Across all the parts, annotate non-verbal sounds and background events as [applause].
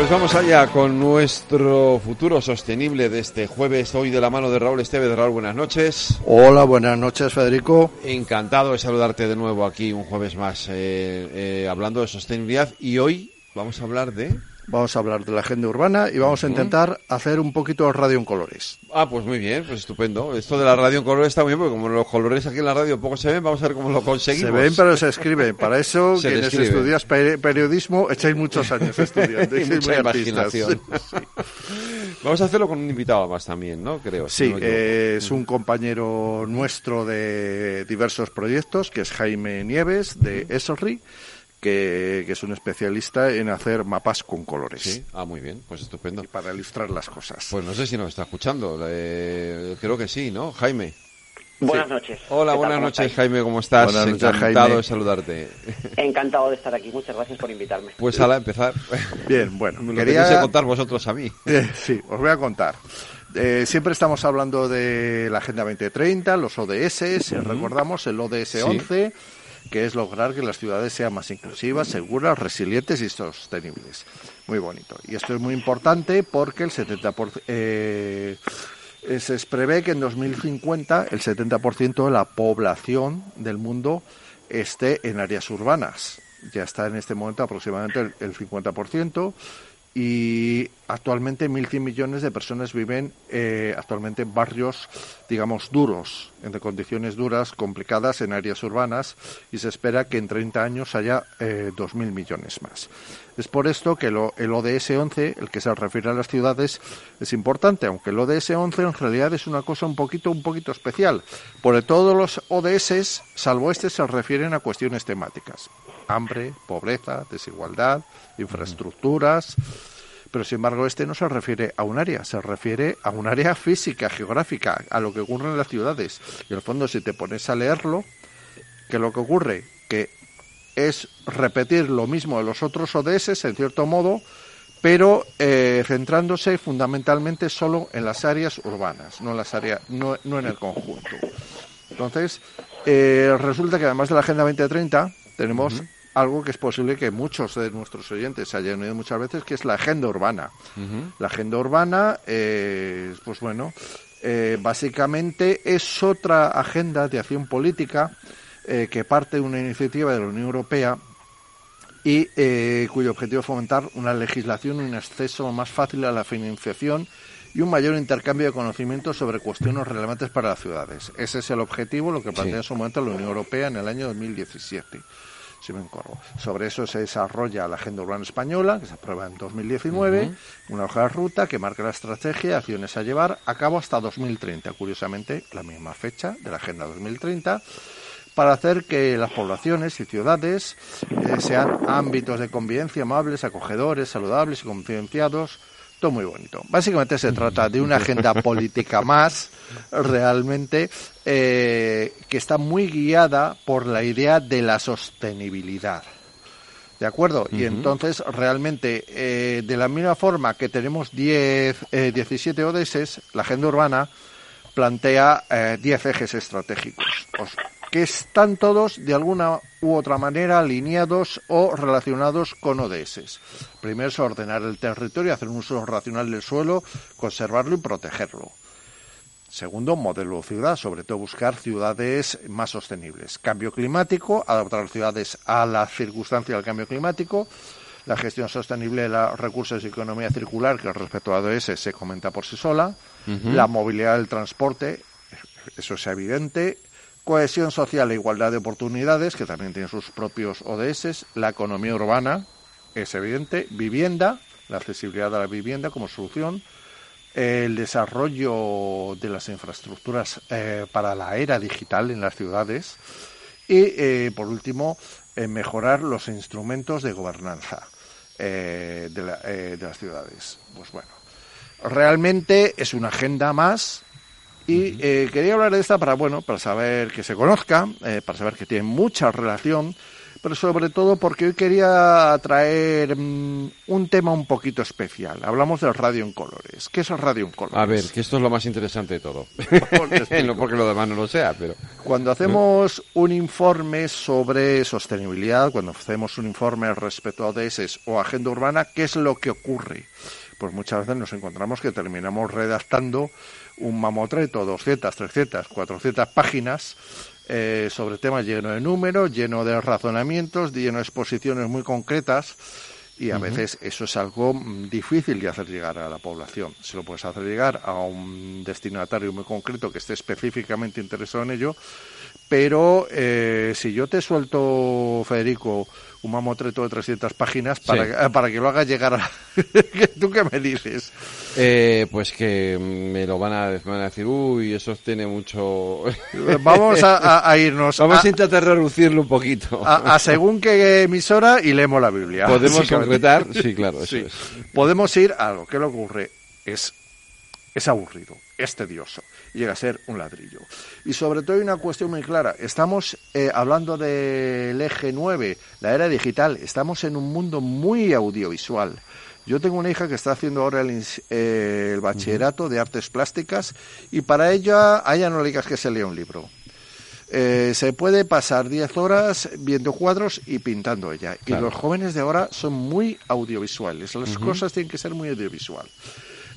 Pues vamos allá con nuestro futuro sostenible de este jueves, hoy de la mano de Raúl Estevez. Raúl, buenas noches. Hola, buenas noches, Federico. Encantado de saludarte de nuevo aquí un jueves más, eh, eh, hablando de sostenibilidad. Y hoy vamos a hablar de... Vamos a hablar de la agenda urbana y vamos a intentar hacer un poquito de radio en colores. Ah, pues muy bien, pues estupendo. Esto de la radio en colores está muy bien, porque como los colores aquí en la radio poco se ven, vamos a ver cómo lo conseguimos. Se ven, pero se escriben. Para eso, [laughs] Se quienes estudias peri- periodismo, echáis muchos años estudiando. Y [laughs] mucha imaginación. [laughs] Vamos a hacerlo con un invitado más también, ¿no? Creo. si Sí, no eh, es un compañero nuestro de diversos proyectos, que es Jaime Nieves, de Esri, que, que es un especialista en hacer mapas con colores. Sí, ah, muy bien, pues estupendo. Y para ilustrar las cosas. Pues no sé si nos está escuchando. eh, creo que sí, ¿no? Jaime. Buenas noches. Hola, buenas ¿Cómo noches, estáis? Jaime, ¿cómo estás? Buenas noches, Encantado Jaime. de saludarte. Encantado de estar aquí. Muchas gracias por invitarme. Pues a empezar. Bien, bueno, [laughs] Lo quería- queréis contar vosotros a mí. [laughs] Eh, sí, os voy a contar. Eh, siempre estamos hablando de la Agenda 2030, los ODS, si recordamos el ODS 11, que es lograr que las ciudades sean más inclusivas, seguras, resilientes y sostenibles. Muy bonito. Y esto es muy importante porque el 70%, eh, eh, se prevé que en 2050 el 70% de la población del mundo esté en áreas urbanas. Ya está en este momento aproximadamente el, el 50% y actualmente 1.100 millones de personas viven eh, actualmente en barrios, digamos, duros, en condiciones duras, complicadas, en áreas urbanas, y se espera que en 30 años haya eh, 2.000 millones más. Es por esto que lo- el ODS 11, el que se refiere a las ciudades, es importante, aunque el ODS 11 en realidad es una cosa un poquito, un poquito especial, porque todos los ODS, salvo este, se refieren a cuestiones temáticas. Hambre, pobreza, desigualdad, infraestructuras, pero sin embargo este no se refiere a un área, se refiere a un área física, geográfica, a lo que ocurre en las ciudades. Y el fondo si te pones a leerlo, que lo que ocurre que es repetir lo mismo de los otros ODS en cierto modo, pero eh, centrándose fundamentalmente solo en las áreas urbanas, no en las áreas, no, no en el conjunto. Entonces, eh, resulta que además de la Agenda 2030 tenemos algo que es posible que muchos de nuestros oyentes hayan oído muchas veces, que es la agenda urbana. La agenda urbana, eh, pues bueno, eh, básicamente es otra agenda de acción política eh, que parte de una iniciativa de la Unión Europea y eh, cuyo objetivo es fomentar una legislación un acceso más fácil a la financiación y un mayor intercambio de conocimientos sobre cuestiones relevantes para las ciudades. Ese es el objetivo, lo que plantea en su momento la Unión Europea en el año 2017 si me encorvo. Sobre eso se desarrolla la Agenda Urbana Española, que se aprueba en 2019, una hoja de ruta que marca la estrategia y acciones a llevar a cabo hasta 2030, curiosamente la misma fecha de la Agenda 2030, para hacer que las poblaciones y ciudades eh, sean ámbitos de convivencia amables, acogedores, saludables y concienciados. Todo muy bonito. Básicamente se trata de una agenda política más, realmente, eh, que está muy guiada por la idea de la sostenibilidad. ¿De acuerdo? Y entonces, realmente, eh, de la misma forma que tenemos 10, eh, 17 ODS, la agenda urbana plantea eh, 10 ejes estratégicos, os- que están todos de alguna u otra manera alineados o relacionados con ODS. Primero es ordenar el territorio, hacer un uso racional del suelo, conservarlo y protegerlo. Segundo, modelo de ciudad, sobre todo buscar ciudades más sostenibles. Cambio climático, adaptar las ciudades a la circunstancia del cambio climático. La gestión sostenible de los recursos y economía circular, que respecto a ADS se comenta por sí sola. La movilidad del transporte, eso es evidente. Cohesión social e igualdad de oportunidades, que también tiene sus propios ODS. La economía urbana, es evidente. Vivienda, la accesibilidad a la vivienda como solución el desarrollo de las infraestructuras eh, para la era digital en las ciudades y, eh, por último, eh, mejorar los instrumentos de gobernanza eh, de, la- de las ciudades. Pues bueno, realmente es una agenda más y eh, quería hablar de esta para, bueno, para saber que se conozca, eh, para saber que tiene mucha relación, pero sobre todo porque hoy quería traer mm, un tema un poquito especial. Hablamos del radio en colores. ¿Qué es el radio en colores? A ver, que esto es lo más interesante de todo. [laughs] no porque lo demás no lo sea, pero... Cuando hacemos un informe sobre sostenibilidad, cuando hacemos un informe respecto a ODS o agenda urbana, ¿qué es lo que ocurre? Pues muchas veces nos encontramos que terminamos redactando un mamotreto, 200, 300, 400 páginas eh, sobre temas lleno de números, lleno de razonamientos, lleno de exposiciones muy concretas y a veces eso es algo mm, difícil de hacer llegar a la población. Si lo puedes hacer llegar a un destinatario muy concreto que esté específicamente interesado en ello, pero eh, si yo te suelto, Federico, un mamotreto de 300 páginas para, para que lo haga llegar a... [laughs] ¿Tú qué me dices? Eh, pues que me lo van a, van a, decir, uy, eso tiene mucho... [laughs] Vamos a, irnos... Vamos a, intentar reducirlo un poquito. A, según qué emisora y leemos la Biblia. ¿Podemos concretar? Sí, claro, eso es. Podemos ir a algo. ¿Qué le ocurre? Es, es aburrido, es tedioso llega a ser un ladrillo. Y sobre todo hay una cuestión muy clara. Estamos eh, hablando del eje 9, la era digital. Estamos en un mundo muy audiovisual. Yo tengo una hija que está haciendo ahora el, eh, bachillerato de artes plásticas y para ella, a ella no le digas que se lea un libro. Eh, se puede pasar 10 horas viendo cuadros y pintando ella. Y los jóvenes de ahora son muy audiovisuales. Las cosas tienen que ser muy audiovisual.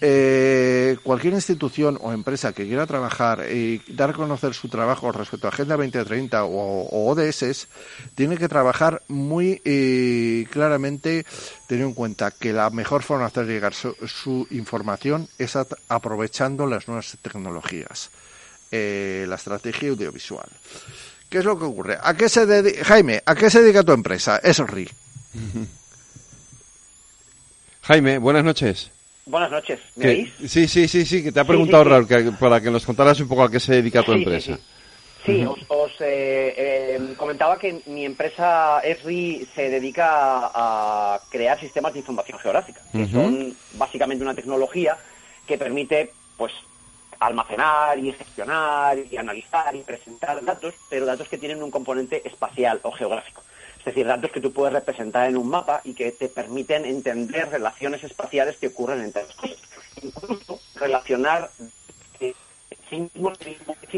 Eh, cualquier institución o empresa que quiera trabajar y dar a conocer su trabajo respecto a Agenda 2030 o, ODS tiene que trabajar muy eh, claramente teniendo en cuenta que la mejor forma de hacer llegar su, información es aprovechando las nuevas tecnologías, eh, la estrategia audiovisual. ¿Qué es lo que ocurre? ¿A qué se dedica, Jaime, ¿a qué se dedica tu empresa? Es RI. [laughs] Jaime, buenas noches. Buenas noches, ¿me veis? Sí, sí, sí, sí, que te ha preguntado Raúl, para que nos contaras un poco a qué se dedica tu empresa. Sí, os, eh, eh, comentaba que mi empresa ESRI se dedica a, crear sistemas de información geográfica, que son básicamente una tecnología que permite pues almacenar y gestionar y analizar y presentar datos, pero datos que tienen un componente espacial o geográfico. Es decir, datos que tú puedes representar en un mapa y que te permiten entender relaciones espaciales que ocurren entre las cosas. Incluso relacionar eh,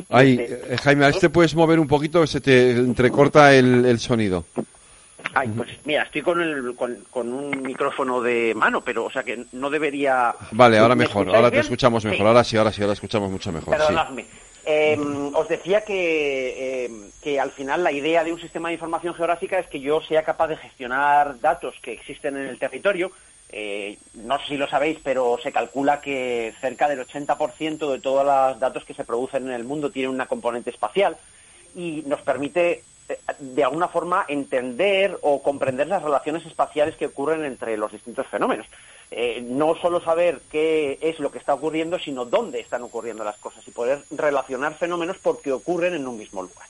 Ay, eh, Jaime, a ver si te puedes mover un poquito, se te entrecorta el, sonido. Ay, pues mira, estoy con, el, con, un micrófono de mano, pero o sea que no debería... Vale, ahora mejor, ahora te escuchamos mejor, ahora sí, ahora sí, ahora escuchamos mucho mejor. Perdonadme. Em, os decía que, em, que al final la idea de un sistema de información geográfica es que yo sea capaz de gestionar datos que existen en el territorio. Eh, no sé si lo sabéis, pero se calcula que cerca del 80% de todos los datos que se producen en el mundo tienen una componente espacial y nos permite eh, de alguna forma entender o comprender las relaciones espaciales que ocurren entre los distintos fenómenos. Eh, no solo saber qué es lo que está ocurriendo, sino dónde están ocurriendo las cosas y poder relacionar fenómenos porque ocurren en un mismo lugar.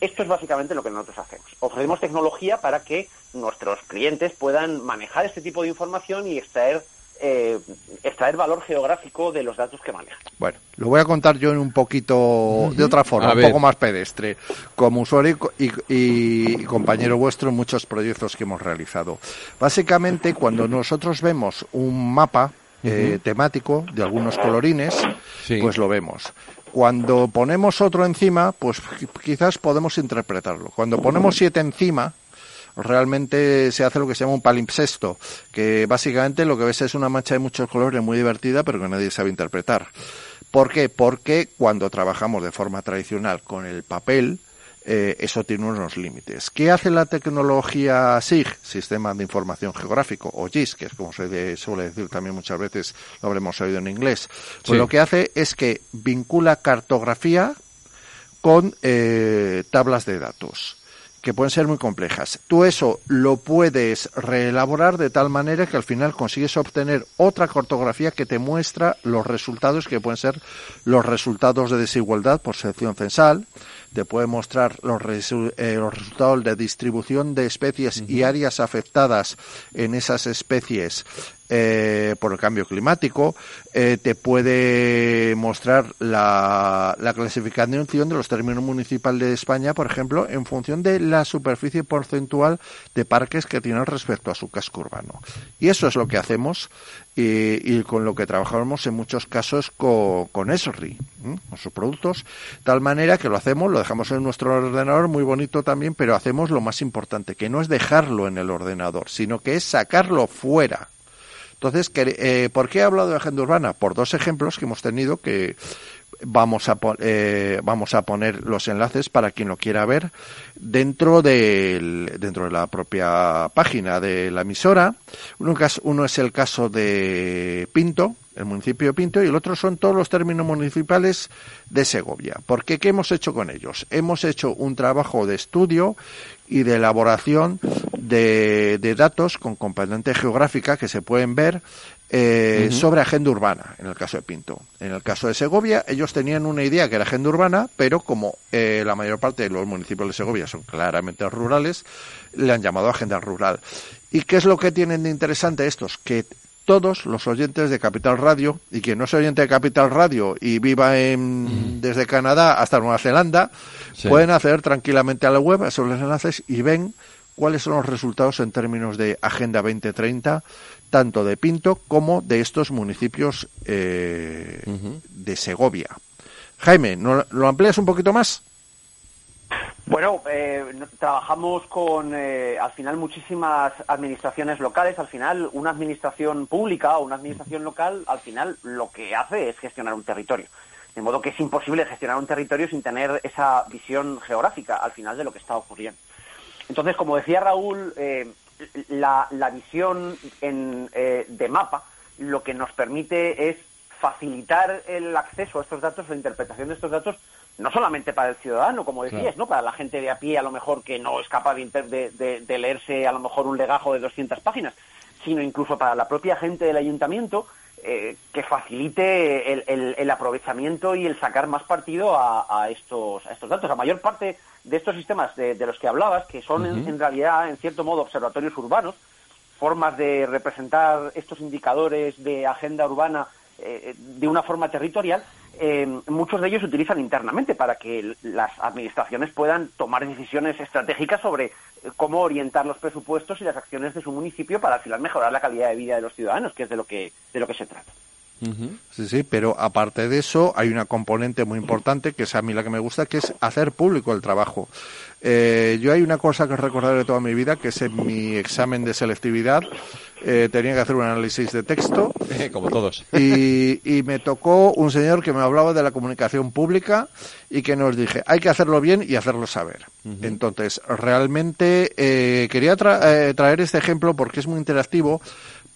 Esto es básicamente lo que nosotros hacemos. Ofrecemos tecnología para que nuestros clientes puedan manejar este tipo de información y extraer eh, extraer valor geográfico de los datos que manejan. Bueno, lo voy a contar yo en un poquito de otra forma, un poco más pedestre, como usuario y, compañero vuestro en muchos proyectos que hemos realizado. Básicamente, cuando nosotros vemos un mapa eh, temático de algunos colorines, pues lo vemos. Cuando ponemos otro encima, pues quizás podemos interpretarlo. Cuando ponemos siete encima, realmente se hace lo que se llama un palimpsesto, que básicamente lo que ves es una mancha de muchos colores muy divertida, pero que nadie sabe interpretar. ¿Por qué? Porque cuando trabajamos de forma tradicional con el papel, eh, eso tiene unos límites. ¿Qué hace la tecnología SIG, Sistema de Información Geográfico, o GIS, que es como se suele decir también muchas veces, lo habremos oído en inglés? Pues lo que hace es que vincula cartografía con eh, tablas de datos que pueden ser muy complejas. Tú eso lo puedes reelaborar de tal manera que al final consigues obtener otra cartografía que te muestra los resultados que pueden ser los resultados de desigualdad por sección censal, te puede mostrar los, eh, los resultados de distribución de especies y áreas afectadas en esas especies eh, por el cambio climático, eh, te puede mostrar la, la clasificación de los términos municipales de España, por ejemplo, en función de la superficie porcentual de parques que tienen respecto a su casco urbano. Y eso es lo que hacemos y, con lo que trabajamos en muchos casos con, con ESRI, con sus productos, tal manera que lo hacemos, lo dejamos en nuestro ordenador, muy bonito también, pero hacemos lo más importante, que no es dejarlo en el ordenador, sino que es sacarlo fuera. Entonces, eh, ¿por qué he hablado de agenda urbana? Por dos ejemplos que hemos tenido que vamos a, eh, vamos a poner los enlaces para quien lo quiera ver dentro, del, dentro de la propia página de la emisora. Uno, uno es el caso de Pinto, el municipio de Pinto, y el otro son todos los términos municipales de Segovia. ¿Por qué? ¿Qué hemos hecho con ellos? Hemos hecho un trabajo de estudio y de elaboración de, de datos con componente geográfica que se pueden ver eh, sobre agenda urbana, en el caso de Pinto. En el caso de Segovia, ellos tenían una idea que era agenda urbana, pero como eh, la mayor parte de los municipios de Segovia son claramente rurales, le han llamado agenda rural. ¿Y qué es lo que tienen de interesante estos? Que todos los oyentes de Capital Radio, y quien no es oyente de Capital Radio y viva en, desde Canadá hasta Nueva Zelanda, pueden acceder tranquilamente a la web, a esos enlaces, y ven cuáles son los resultados en términos de Agenda 2030 tanto de Pinto como de estos municipios eh, de Segovia. Jaime, ¿lo amplías un poquito más? Bueno, eh, trabajamos con, eh, al final, muchísimas administraciones locales. Al final, una administración pública o una administración local, al final, lo que hace es gestionar un territorio. De modo que es imposible gestionar un territorio sin tener esa visión geográfica, al final, de lo que está ocurriendo. Entonces, como decía Raúl, la, visión eh, de mapa lo que nos permite es facilitar el acceso a estos datos, la interpretación de estos datos, no solamente para el ciudadano, como decías, ¿no? Para la gente de a pie, a lo mejor, que no es capaz de, leerse a lo mejor un legajo de 200 páginas, sino incluso para la propia gente del ayuntamiento, eh, que facilite el, aprovechamiento y el sacar más partido a, estos, a estos datos. La mayor parte de estos sistemas de, los que hablabas, que son en, realidad, en cierto modo, observatorios urbanos, formas de representar estos indicadores de agenda urbana eh, de una forma territorial, eh, muchos de ellos se utilizan internamente para que las administraciones puedan tomar decisiones estratégicas sobre eh, cómo orientar los presupuestos y las acciones de su municipio para al final mejorar la calidad de vida de los ciudadanos, que es de lo que, de lo que se trata. Sí, sí, pero aparte de eso hay una componente muy importante que es a mí la que me gusta, que es hacer público el trabajo. Eh, yo hay una cosa que recordar de toda mi vida, que es en mi examen de selectividad, eh, tenía que hacer un análisis de texto. [laughs] Como todos. Y, y, me tocó un señor que me hablaba de la comunicación pública y que nos dije, hay que hacerlo bien y hacerlo saber. Entonces, realmente eh, quería eh, traer este ejemplo porque es muy interactivo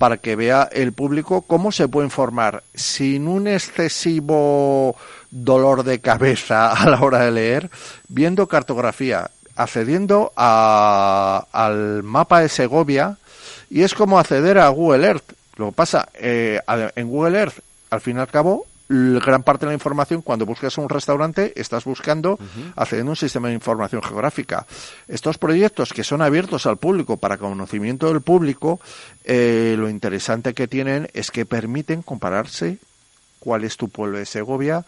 para que vea el público cómo se puede informar sin un excesivo dolor de cabeza [laughs] a la hora de leer, viendo cartografía, accediendo al mapa de Segovia, y es como acceder a Google Earth. Lo que pasa, eh, en Google Earth, al fin y al cabo, gran parte de la información, cuando buscas un restaurante, estás buscando accediendo a un sistema de información geográfica. Estos proyectos que son abiertos al público para conocimiento del público, eh, lo interesante que tienen es que permiten compararse cuál es tu pueblo de Segovia,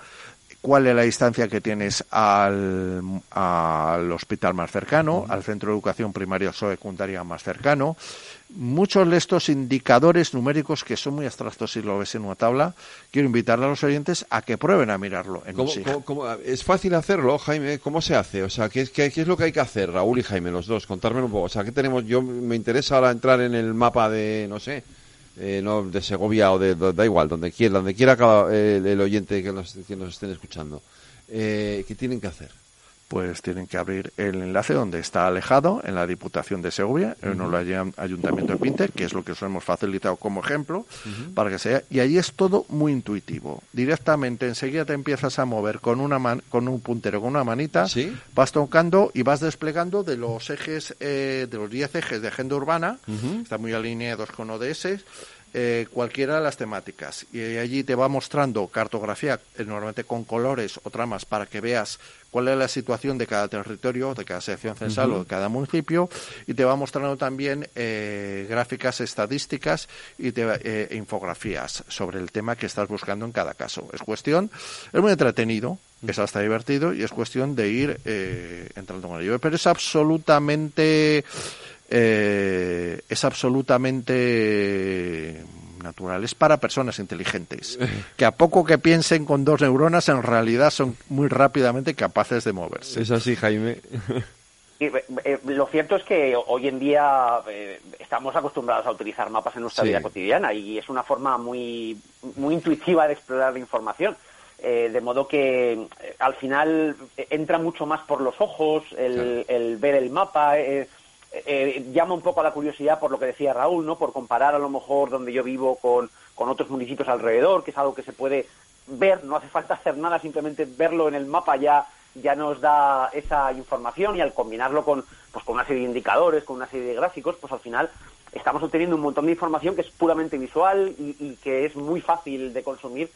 cuál es la distancia que tienes al, al hospital más cercano, al centro de educación primaria o secundaria más cercano, muchos de estos indicadores numéricos que son muy abstractos si lo ves en una tabla, quiero invitar a los oyentes a que prueben a mirarlo en ¿Cómo, es fácil hacerlo, Jaime? ¿Cómo se hace? O sea, ¿qué, es lo que hay que hacer, Raúl y Jaime, los dos? Contarme un poco. O sea, ¿qué tenemos? Yo me interesa ahora entrar en el mapa de, no sé, eh, no, de Segovia o de, da igual, donde quiera, donde quiera cada, eh, el oyente que nos, que nos estén escuchando. Eh, ¿Qué tienen que hacer? Pues tienen que abrir el enlace donde está alejado en la Diputación de Segovia, en el Ayuntamiento de Pinte, que es lo que os hemos facilitado como ejemplo, para que sea. Y ahí es todo muy intuitivo. Directamente, enseguida te empiezas a mover con una con un puntero, con una manita, vas tocando y vas desplegando de los ejes, eh, de los 10 ejes de agenda urbana, están muy alineados con ODS, eh, cualquiera de las temáticas y allí te va mostrando cartografía, eh, normalmente con colores o tramas, para que veas cuál es la situación de cada territorio, de cada sección censal o de cada municipio y te va mostrando también eh, gráficas estadísticas y te, infografías sobre el tema que estás buscando en cada caso. Es cuestión, es muy entretenido, es hasta divertido y es cuestión de ir entrando con ello. Pero es absolutamente eh, es absolutamente natural. Es para personas inteligentes, que a poco que piensen con dos neuronas, en realidad son muy rápidamente capaces de moverse. Es así, Jaime. Eh, eh, lo cierto es que hoy en día estamos acostumbrados a utilizar mapas en nuestra vida cotidiana y es una forma muy, muy intuitiva de explorar la información. de modo que al final entra mucho más por los ojos el, el ver el mapa, eh, llama un poco a la curiosidad por lo que decía Raúl, ¿no? Por comparar a lo mejor donde yo vivo con, con otros municipios alrededor, que es algo que se puede ver, no hace falta hacer nada, simplemente verlo en el mapa ya ya nos da esa información y al combinarlo con pues con una serie de indicadores, con una serie de gráficos, pues al final estamos obteniendo un montón de información que es puramente visual y que es muy fácil de consumir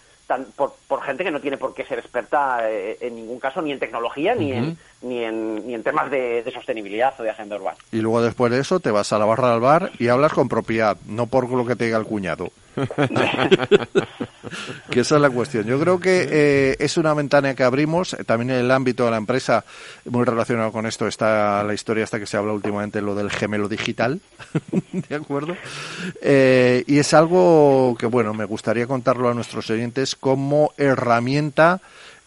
por, por, gente que no tiene por qué ser experta eh, en ningún caso ni en tecnología ni, en, ni, en, ni en temas de, sostenibilidad o de agenda urbana. Y luego después de eso te vas a la barra del bar y hablas con propiedad, no por lo que te diga el cuñado. [laughs] que esa es la cuestión. Yo creo que eh, es una ventana que abrimos. También en el ámbito de la empresa, muy relacionado con esto, está la historia hasta que se habla últimamente, lo del gemelo digital. [laughs] ¿De acuerdo? Eh, y es algo que, bueno, me gustaría contarlo a nuestros oyentes como herramienta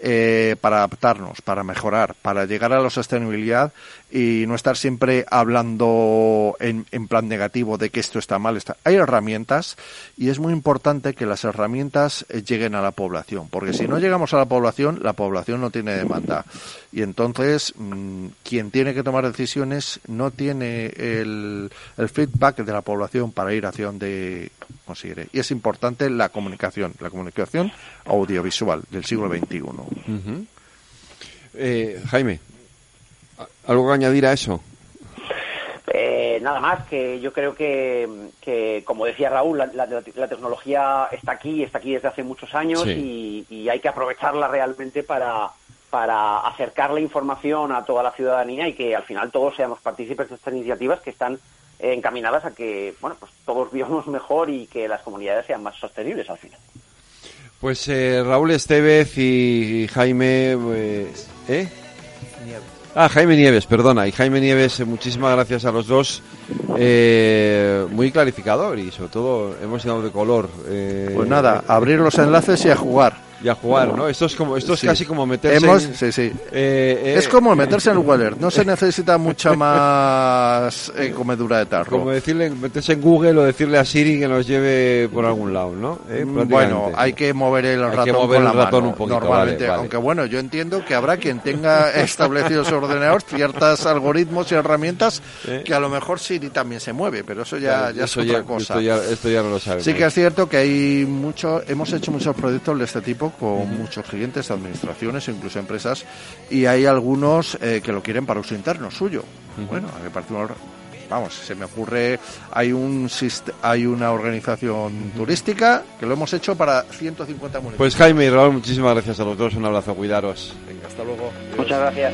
eh, para adaptarnos, para mejorar, para llegar a la sostenibilidad y no estar siempre hablando en, en, plan negativo de que esto está mal. Está. Hay herramientas y es muy importante que las herramientas eh, lleguen a la población, porque si no llegamos a la población, la población no tiene demanda. Y entonces, mm, quien tiene que tomar decisiones no tiene el, el feedback de la población para ir hacia donde considere. Y es importante la comunicación, la comunicación audiovisual del siglo XXI. Eh, Jaime, ¿algo que añadir a eso? Eh, nada más, que yo creo que, como decía Raúl, la, tecnología está aquí, está aquí desde hace muchos años y, y, hay que aprovecharla realmente para, para acercar la información a toda la ciudadanía y que al final todos seamos partícipes de estas iniciativas que están encaminadas a que bueno pues todos [laughs] vivamos mejor y que las comunidades sean más sostenibles al final. Pues eh, Raúl Estevez y Jaime, pues, ¿eh? Nieves. Ah, Jaime Nieves, perdona. Y Jaime Nieves, eh, muchísimas gracias a los dos. Eh, muy clarificador y sobre todo hemos llenado de color. pues nada, abrir los enlaces y a jugar y a jugar, ¿no? Esto es como esto es casi como meterse en, sí, sí. Eh, eh, es como meterse en [laughs] el Weller, no se necesita mucha más eh, comedura de tarro. Como decirle meterse en Google o decirle a Siri que nos lleve por algún lado, ¿no? Mm, bueno, hay que mover el ratón mover con la ratón un poquito, normalmente, aunque bueno, yo entiendo que habrá quien tenga [laughs] establecidos ordenadores ciertos algoritmos y herramientas que a lo mejor Siri también se mueve, pero eso ya, ya es otra cosa. Esto ya, esto ya no lo sabemos. Sí que es cierto que hay mucho, hemos hecho muchos proyectos de este tipo con muchos clientes, administraciones, incluso empresas, y hay algunos eh, que lo quieren para uso interno suyo. Bueno, a mí vamos, se me ocurre, hay un hay una organización turística que lo hemos hecho para 150 municipios. Pues Jaime y Raúl, muchísimas gracias a los dos, un abrazo, cuidaros. Venga, hasta luego. Muchas gracias.